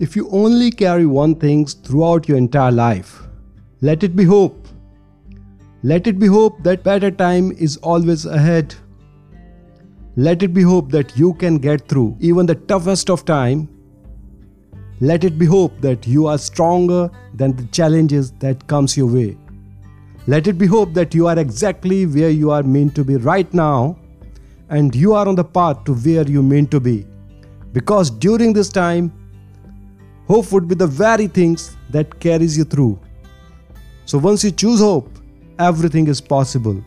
If you only carry one thing throughout your entire life, let it be hope. Let it be hope that better time is always ahead. Let it be hope that you can get through even the toughest of time. Let it be hope that you are stronger than the challenges that comes your way. Let it be hope that you are exactly where you are meant to be right now and you are on the path to where you mean to be. Because during this time, Hope would be the very things that carries you through. So once you choose hope, everything is possible.